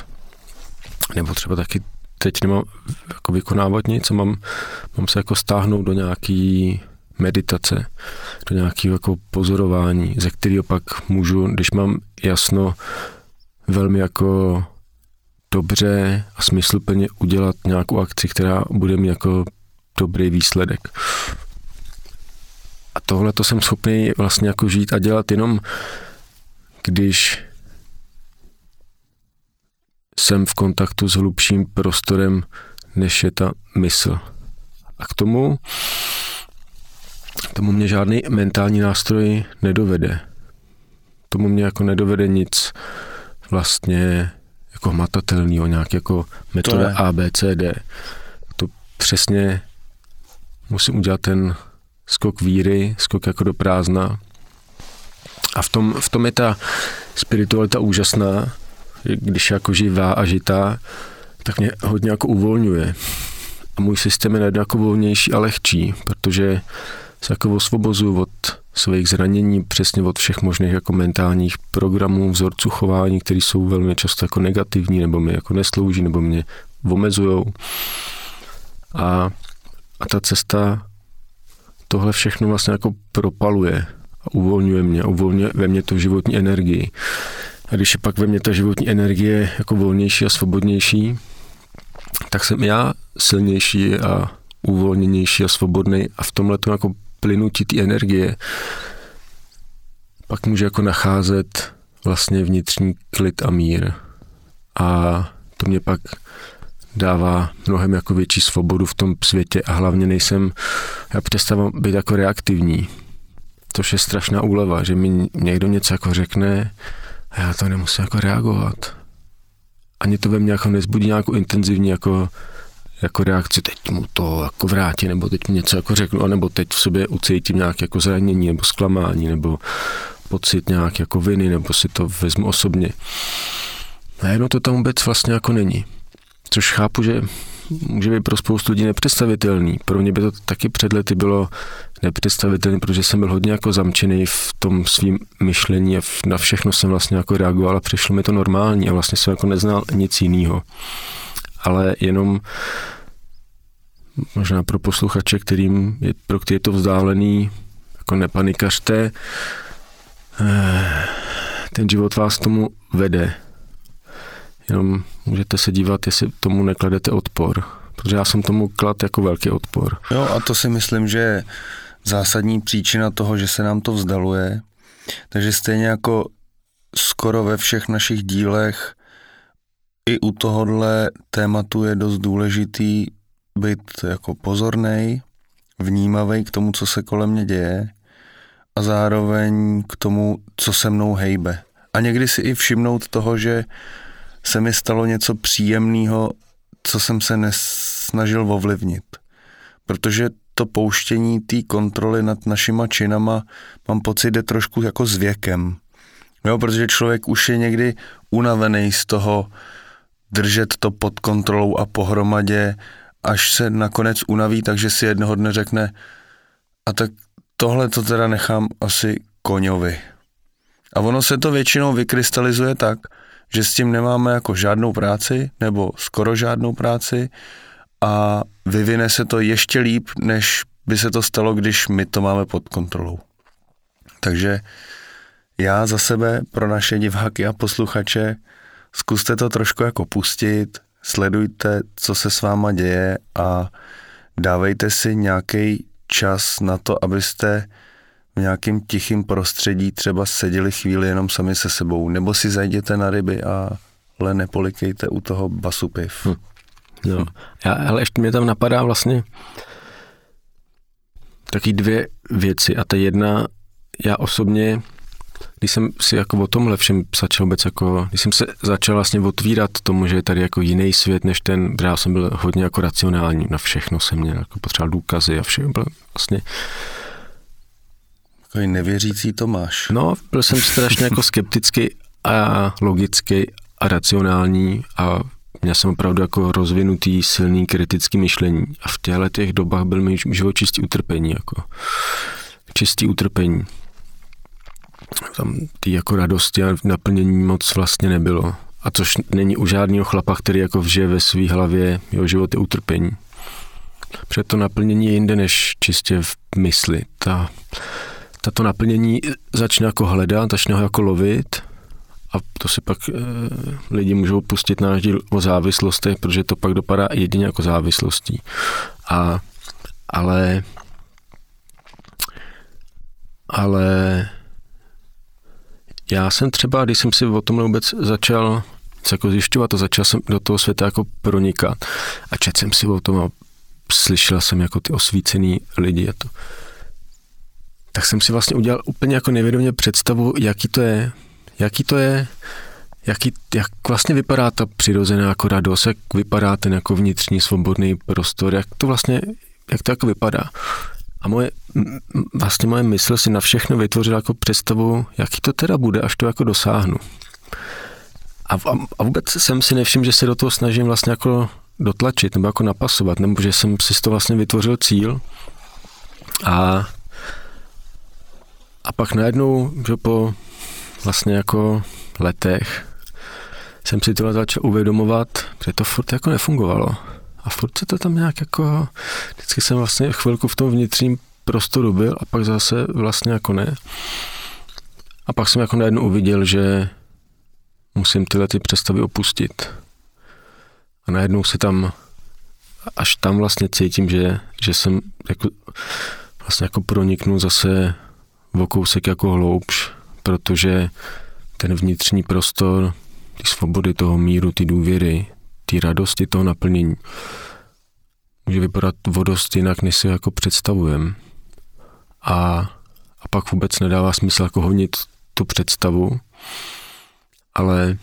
Nebo třeba taky teď nemám jako vykonávat nic, mám, mám se jako stáhnout do nějaký meditace, do nějakého jako pozorování, ze kterého pak můžu, když mám jasno, velmi jako dobře a smysluplně udělat nějakou akci, která bude mít jako dobrý výsledek. A tohle to jsem schopný vlastně jako žít a dělat jenom, když jsem v kontaktu s hlubším prostorem, než je ta mysl. A k tomu, k tomu mě žádný mentální nástroj nedovede. Tomu mě jako nedovede nic vlastně jako hmatatelného, nějak jako metoda A, B, C, D. To přesně musím udělat ten skok víry, skok jako do prázdna. A v tom, v tom je ta spiritualita úžasná, když jako živá a žitá, tak mě hodně jako uvolňuje. A můj systém je najednou jako volnější a lehčí, protože se jako osvobozuju od svých zranění, přesně od všech možných jako mentálních programů, vzorců chování, které jsou velmi často jako negativní, nebo mi jako neslouží, nebo mě omezujou. A, a ta cesta tohle všechno vlastně jako propaluje a uvolňuje mě, uvolňuje ve mně tu životní energii. A když je pak ve mně ta životní energie jako volnější a svobodnější, tak jsem já silnější a uvolněnější a svobodný a v tomhle to jako plynutí té energie pak může jako nacházet vlastně vnitřní klid a mír. A to mě pak dává mnohem jako větší svobodu v tom světě a hlavně nejsem, já přestávám být jako reaktivní. To je strašná úleva, že mi někdo něco jako řekne a já to nemusím jako reagovat. Ani to ve mně jako nezbudí nějakou intenzivní jako, jako reakci, teď mu to jako vrátí, nebo teď mu něco jako řeknu, nebo teď v sobě ucítím nějaké jako zranění, nebo zklamání, nebo pocit nějak jako viny, nebo si to vezmu osobně. Najednou to tam vůbec vlastně jako není. Což chápu, že může být pro spoustu lidí nepředstavitelný. Pro mě by to taky před lety bylo nepředstavitelné, protože jsem byl hodně jako zamčený v tom svým myšlení a na všechno jsem vlastně jako reagoval a přišlo mi to normální a vlastně jsem jako neznal nic jiného. Ale jenom možná pro posluchače, kterým je, pro který je to vzdálený, jako nepanikařte, eh, ten život vás tomu vede. Jenom můžete se dívat, jestli tomu nekladete odpor. Protože já jsem tomu klad jako velký odpor. Jo, a to si myslím, že je zásadní příčina toho, že se nám to vzdaluje. Takže stejně jako skoro ve všech našich dílech i u tohohle tématu je dost důležitý být jako pozorný, vnímavý k tomu, co se kolem mě děje a zároveň k tomu, co se mnou hejbe. A někdy si i všimnout toho, že se mi stalo něco příjemného, co jsem se nesnažil ovlivnit. Protože to pouštění té kontroly nad našima činama, mám pocit, jde trošku jako s věkem. Jo, protože člověk už je někdy unavený z toho držet to pod kontrolou a pohromadě, až se nakonec unaví, takže si jednoho dne řekne, a tak tohle to teda nechám asi koňovi. A ono se to většinou vykrystalizuje tak, že s tím nemáme jako žádnou práci, nebo skoro žádnou práci a vyvine se to ještě líp, než by se to stalo, když my to máme pod kontrolou. Takže já za sebe, pro naše diváky a posluchače, zkuste to trošku jako pustit, sledujte, co se s váma děje a dávejte si nějaký čas na to, abyste v nějakém tichém prostředí třeba seděli chvíli jenom sami se sebou, nebo si zajděte na ryby a ale nepolikejte u toho basu piv. Hm. No, já, ale ještě mě tam napadá vlastně taky dvě věci a ta jedna, já osobně, když jsem si jako o tomhle všem začal vůbec jako, když jsem se začal vlastně otvírat tomu, že je tady jako jiný svět než ten, já jsem byl hodně jako racionální, na všechno jsem měl jako potřeboval důkazy a všechno byl vlastně Takový nevěřící Tomáš. No, byl jsem strašně jako skeptický a logický a racionální a měl jsem opravdu jako rozvinutý, silný kritický myšlení. A v těchto těch dobách byl mi život čistý utrpení, jako čistý utrpení. Tam ty jako radosti a naplnění moc vlastně nebylo. A což není u žádného chlapa, který jako vžije ve své hlavě, jeho život je utrpení. Protože to naplnění je jinde než čistě v mysli. Ta, tato naplnění začne jako hledat, začne ho jako lovit a to si pak e, lidi můžou pustit na díl o závislostech, protože to pak dopadá jedině jako závislostí. A, ale ale já jsem třeba, když jsem si o tom vůbec začal jako zjišťovat a začal jsem do toho světa jako pronikat a četl jsem si o tom a slyšel jsem jako ty osvícený lidi a to, tak jsem si vlastně udělal úplně jako nevědomě představu, jaký to je, jaký to je, jaký, jak vlastně vypadá ta přirozená jako radost, jak vypadá ten jako vnitřní svobodný prostor, jak to vlastně, jak to jako vypadá. A moje, vlastně moje mysl si na všechno vytvořila jako představu, jaký to teda bude, až to jako dosáhnu. A, a, a vůbec jsem si nevšiml, že se do toho snažím vlastně jako dotlačit, nebo jako napasovat, nebo že jsem si to vlastně vytvořil cíl a a pak najednou, že po vlastně jako letech jsem si tohle začal uvědomovat, že to furt jako nefungovalo. A furt se to tam nějak jako, vždycky jsem vlastně chvilku v tom vnitřním prostoru byl a pak zase vlastně jako ne. A pak jsem jako najednou uviděl, že musím tyhle ty představy opustit. A najednou se tam, až tam vlastně cítím, že, že jsem jako, vlastně jako proniknul zase o kousek jako hloubš, protože ten vnitřní prostor, ty svobody toho míru, ty důvěry, ty radosti toho naplnění, může vypadat vodost jinak, než si jako představujem. A, a pak vůbec nedává smysl jako honit tu představu, ale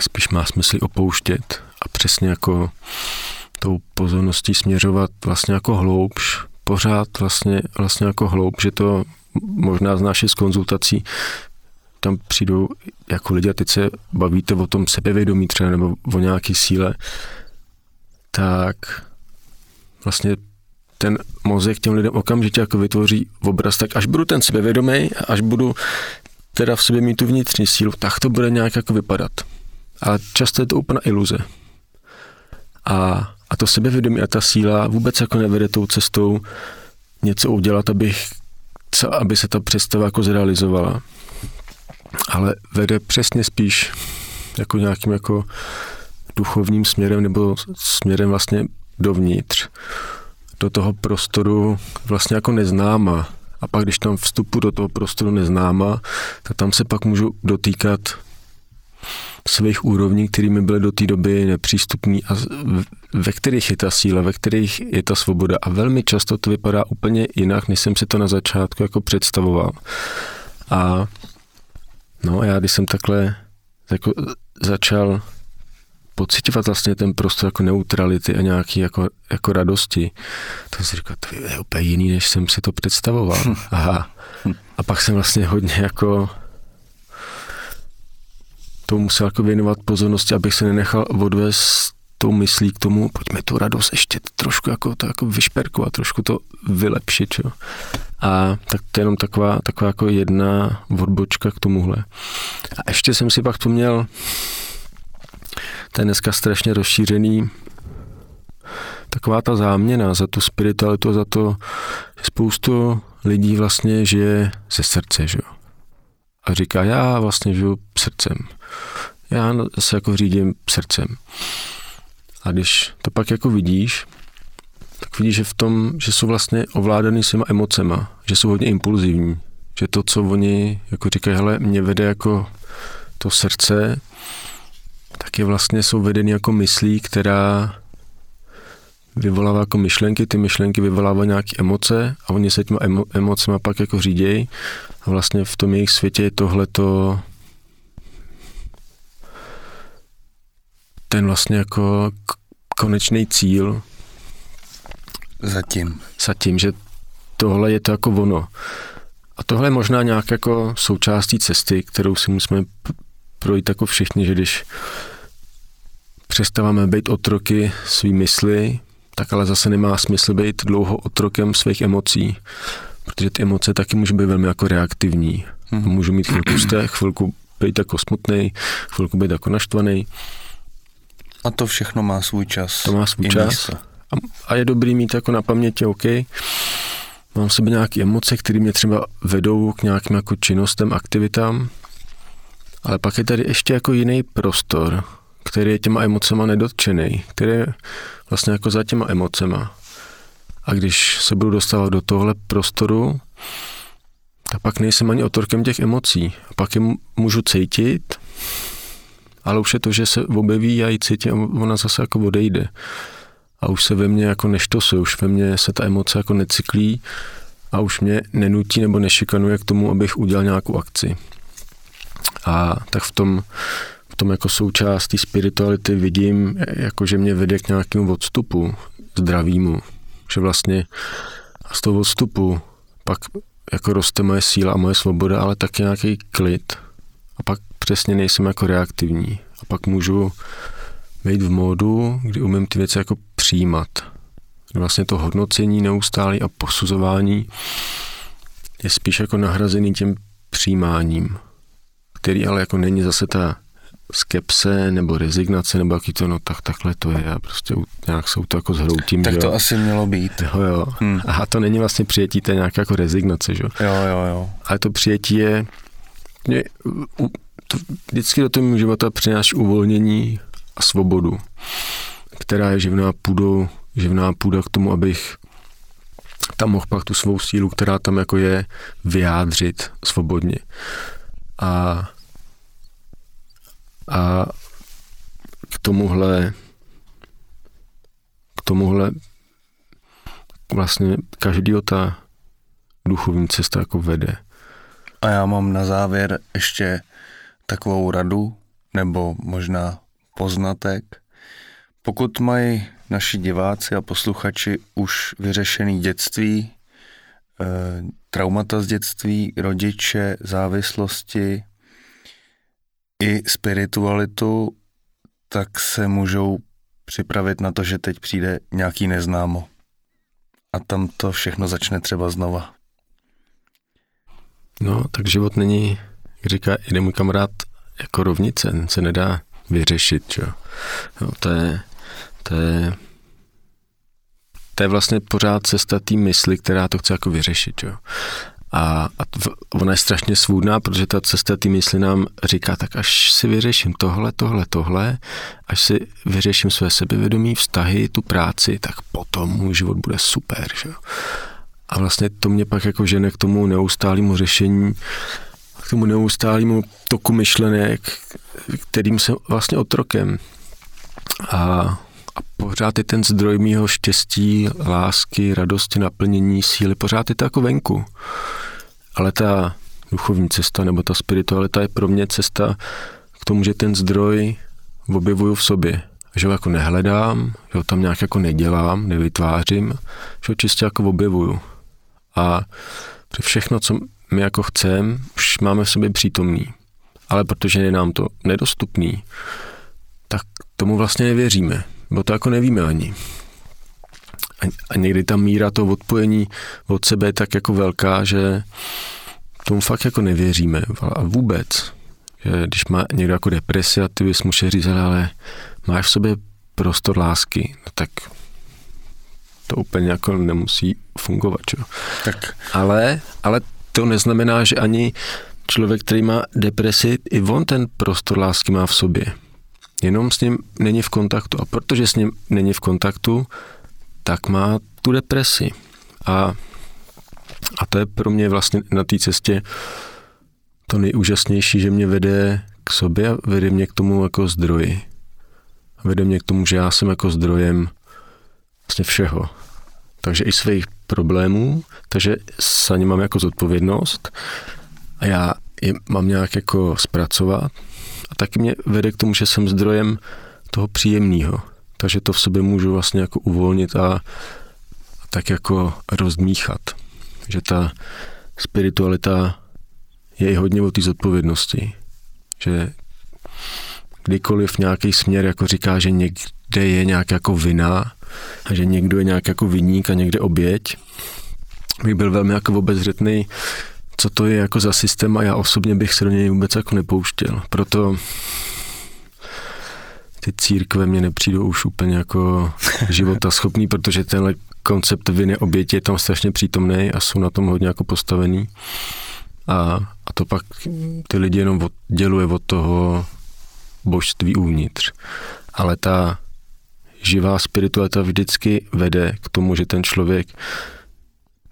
spíš má smysl opouštět a přesně jako tou pozorností směřovat vlastně jako hloubš, pořád vlastně, vlastně jako hloub, že to možná z konzultací, tam přijdou jako lidi a teď se bavíte o tom sebevědomí třeba nebo o nějaké síle, tak vlastně ten mozek těm lidem okamžitě jako vytvoří obraz, tak až budu ten sebevědomý, až budu teda v sobě mít tu vnitřní sílu, tak to bude nějak jako vypadat. Ale často je to úplná iluze. A, a to sebevědomí a ta síla vůbec jako nevede tou cestou něco udělat, abych co, aby se ta představa jako zrealizovala. Ale vede přesně spíš jako nějakým jako duchovním směrem nebo směrem vlastně dovnitř, do toho prostoru vlastně jako neznáma. A pak, když tam vstupu do toho prostoru neznáma, tak tam se pak můžu dotýkat svých úrovní, kterými byly do té doby nepřístupný a ve kterých je ta síla, ve kterých je ta svoboda. A velmi často to vypadá úplně jinak, než jsem si to na začátku jako představoval. A no já když jsem takhle jako začal pocitovat vlastně ten prostor jako neutrality a nějaký jako, jako radosti, tak jsem si říkal, to je úplně jiný, než jsem si to představoval. Aha. A pak jsem vlastně hodně jako tomu musel jako věnovat pozornosti, abych se nenechal odvést tou myslí k tomu, pojďme tu radost ještě trošku jako to jako vyšperkovat, trošku to vylepšit, jo. A tak to je jenom taková, taková jako jedna odbočka k tomuhle. A ještě jsem si pak tu měl, to je dneska strašně rozšířený, taková ta záměna za tu spiritualitu, za to, že spoustu lidí vlastně žije ze srdce, že jo. A říká, já vlastně žiju srdcem já se jako řídím srdcem. A když to pak jako vidíš, tak vidíš, že v tom, že jsou vlastně ovládaný svýma emocema, že jsou hodně impulzivní, že to, co oni jako říkají, hele, mě vede jako to srdce, tak je vlastně jsou vedeny jako myslí, která vyvolává jako myšlenky, ty myšlenky vyvolávají nějaké emoce a oni se těma emo, emocema pak jako řídějí. A vlastně v tom jejich světě je tohleto ten vlastně jako konečný cíl. Zatím. Zatím, že tohle je to jako ono. A tohle je možná nějak jako součástí cesty, kterou si musíme projít jako všichni, že když přestáváme být otroky svý mysli, tak ale zase nemá smysl být dlouho otrokem svých emocí, protože ty emoce taky můžou být velmi jako reaktivní. Hmm. Můžu mít chvilku stech, chvilku být jako smutný, chvilku být jako naštvaný. A to všechno má svůj čas. To má svůj čas. A, a je dobrý mít jako na paměti, OK, mám v sobě nějaké emoce, které mě třeba vedou k nějakým jako činnostem, aktivitám, ale pak je tady ještě jako jiný prostor, který je těma emocema nedotčený, který je vlastně jako za těma emocema. A když se budu dostávat do tohle prostoru, tak pak nejsem ani otorkem těch emocí. A pak je můžu cítit, ale už je to, že se objeví a ji cítím ona zase jako odejde. A už se ve mně jako neštosuje, už ve mně se ta emoce jako necyklí a už mě nenutí nebo nešikanuje k tomu, abych udělal nějakou akci. A tak v tom, v tom jako součást té spirituality vidím, jako že mě vede k nějakému odstupu zdravýmu. Že vlastně z toho odstupu pak jako roste moje síla a moje svoboda, ale taky nějaký klid. A pak přesně nejsem jako reaktivní. A pak můžu být v módu, kdy umím ty věci jako přijímat. Vlastně to hodnocení neustálé a posuzování je spíš jako nahrazený tím přijímáním který ale jako není zase ta skepse nebo rezignace, nebo jaký to, no tak takhle to je a prostě nějak jsou to jako zhroutím. Tak to jo. asi mělo být. Jo, jo. Hmm. A to není vlastně přijetí, to je nějaká jako rezignace, že jo. Jo, jo, Ale to přijetí je, je to vždycky do toho života přináší uvolnění a svobodu, která je živná půdou, živná půda k tomu, abych tam mohl pak tu svou sílu, která tam jako je, vyjádřit svobodně. A a k tomuhle k tomuhle vlastně každý ta duchovní cesta jako vede. A já mám na závěr ještě takovou radu, nebo možná poznatek. Pokud mají naši diváci a posluchači už vyřešený dětství, e, traumata z dětství, rodiče, závislosti, i spiritualitu, tak se můžou připravit na to, že teď přijde nějaký neznámo. A tam to všechno začne třeba znova. No, tak život není, říká jeden můj kamarád, jako rovnice, ten se nedá vyřešit, čo? No, to je, to je, to je vlastně pořád cesta té mysli, která to chce jako vyřešit, jo. A, a ona je strašně svůdná, protože ta cesta ty mysli nám říká, tak až si vyřeším tohle, tohle, tohle, až si vyřeším své sebevědomí, vztahy, tu práci, tak potom můj život bude super. Že? A vlastně to mě pak jako žene k tomu neustálému řešení, k tomu neustálému toku myšlenek, kterým jsem vlastně otrokem. A a pořád je ten zdroj mýho štěstí, lásky, radosti, naplnění, síly, pořád je to jako venku. Ale ta duchovní cesta nebo ta spiritualita je pro mě cesta k tomu, že ten zdroj objevuju v sobě. Že ho jako nehledám, že ho tam nějak jako nedělám, nevytvářím, že ho čistě jako objevuju. A všechno, co my jako chceme, už máme v sobě přítomný. Ale protože je nám to nedostupný, tak tomu vlastně nevěříme. Bo to jako nevíme ani. A, někdy ta míra toho odpojení od sebe je tak jako velká, že tomu fakt jako nevěříme. A vůbec. Že když má někdo jako depresi a ty bys mu říct, ale máš v sobě prostor lásky, no tak to úplně jako nemusí fungovat. Čo? Tak. Ale, ale to neznamená, že ani člověk, který má depresi, i on ten prostor lásky má v sobě jenom s ním není v kontaktu. A protože s ním není v kontaktu, tak má tu depresi. A, a to je pro mě vlastně na té cestě to nejúžasnější, že mě vede k sobě a vede mě k tomu jako zdroji. vede mě k tomu, že já jsem jako zdrojem vlastně všeho. Takže i svých problémů, takže za ně mám jako zodpovědnost a já je mám nějak jako zpracovat a taky mě vede k tomu, že jsem zdrojem toho příjemného. Takže to v sobě můžu vlastně jako uvolnit a, a tak jako rozdmíchat. Že ta spiritualita je i hodně o té zodpovědnosti. Že kdykoliv nějaký směr jako říká, že někde je nějak jako vina a že někdo je nějak jako viník a někde oběť, bych byl velmi jako obezřetný, co to je jako za systém a já osobně bych se do něj vůbec jako nepouštěl. Proto ty církve mě nepřijdou už úplně jako života schopný, protože tenhle koncept viny oběti je tam strašně přítomný a jsou na tom hodně jako postavený. A, a to pak ty lidi jenom odděluje od toho božství uvnitř. Ale ta živá spiritualita vždycky vede k tomu, že ten člověk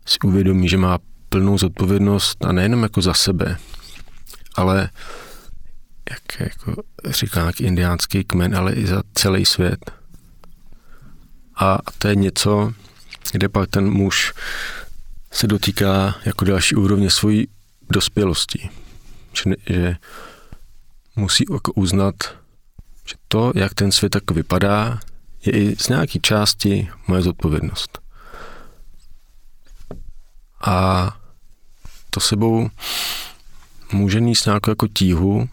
si uvědomí, že má plnou zodpovědnost a nejenom jako za sebe, ale jak jako říká nějaký indiánský kmen, ale i za celý svět. A to je něco, kde pak ten muž se dotýká jako další úrovně svojí dospělosti. Že, že musí jako uznat, že to, jak ten svět tak vypadá, je i z nějaké části moje zodpovědnost. A to sebou může níst nějakou jako tíhu,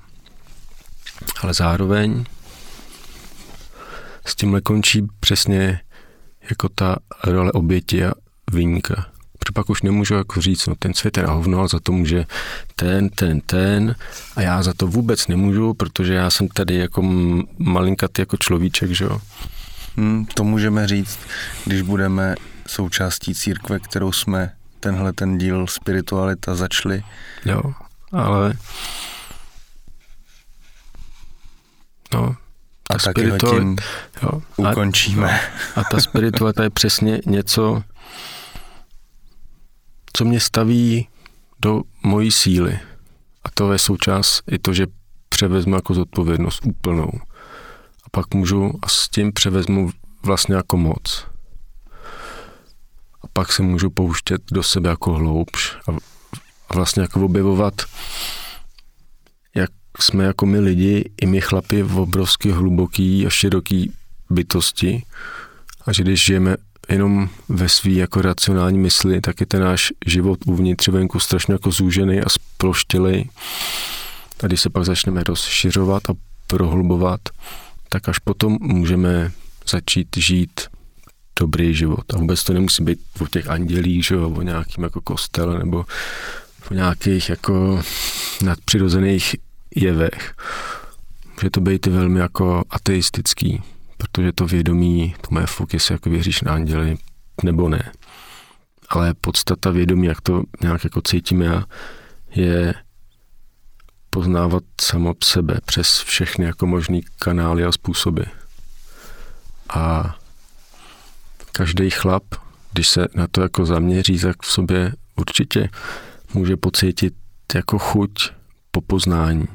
ale zároveň s tímhle končí přesně jako ta role oběti a výjimka. Protože pak už nemůžu jako říct, no ten svět je na hovno, ale za to může ten, ten, ten a já za to vůbec nemůžu, protože já jsem tady jako malinkatý jako človíček, že jo. Hmm, to můžeme říct, když budeme součástí církve, kterou jsme tenhle ten díl spiritualita začali. Jo, ale no, a taky ho tím jo, ukončíme. A, a ta spiritualita je přesně něco, co mě staví do mojí síly. A to je součást i to, že převezmu jako zodpovědnost úplnou. Pak můžu a s tím převezmu vlastně jako moc a pak se můžu pouštět do sebe jako hloubš a, a vlastně jako objevovat, jak jsme jako my lidi, i my chlapi v obrovsky hluboký a široký bytosti a že když žijeme jenom ve svý jako racionální mysli, tak je ten náš život uvnitř venku strašně jako zúžený a sploštělej. A když se pak začneme rozšiřovat a prohlubovat, tak až potom můžeme začít žít dobrý život. A vůbec to nemusí být o těch andělích, že o nějakým jako kostel nebo o nějakých jako nadpřirozených jevech. Může to být velmi jako ateistický, protože to vědomí, to moje fuk, jestli jako věříš na anděly nebo ne. Ale podstata vědomí, jak to nějak jako cítím já, je poznávat samo sebe přes všechny jako možný kanály a způsoby. A každý chlap, když se na to jako zaměří, tak v sobě určitě může pocítit jako chuť po poznání.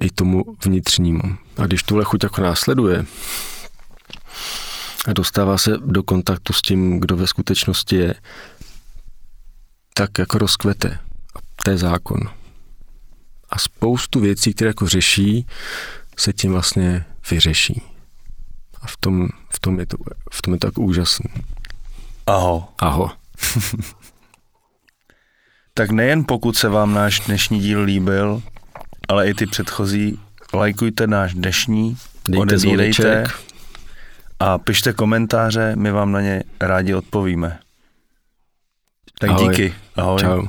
I tomu vnitřnímu. A když tuhle chuť jako následuje a dostává se do kontaktu s tím, kdo ve skutečnosti je, tak jako rozkvete. A to je zákon. A spoustu věcí, které jako řeší, se tím vlastně vyřeší. A v tom, v tom, je, to, v tom je tak úžasný. Aho. Aho. tak nejen pokud se vám náš dnešní díl líbil, ale i ty předchozí, lajkujte náš dnešní, Dejte odebírejte a pište komentáře, my vám na ně rádi odpovíme. Tak Ahoj. díky. Ahoj. Čau.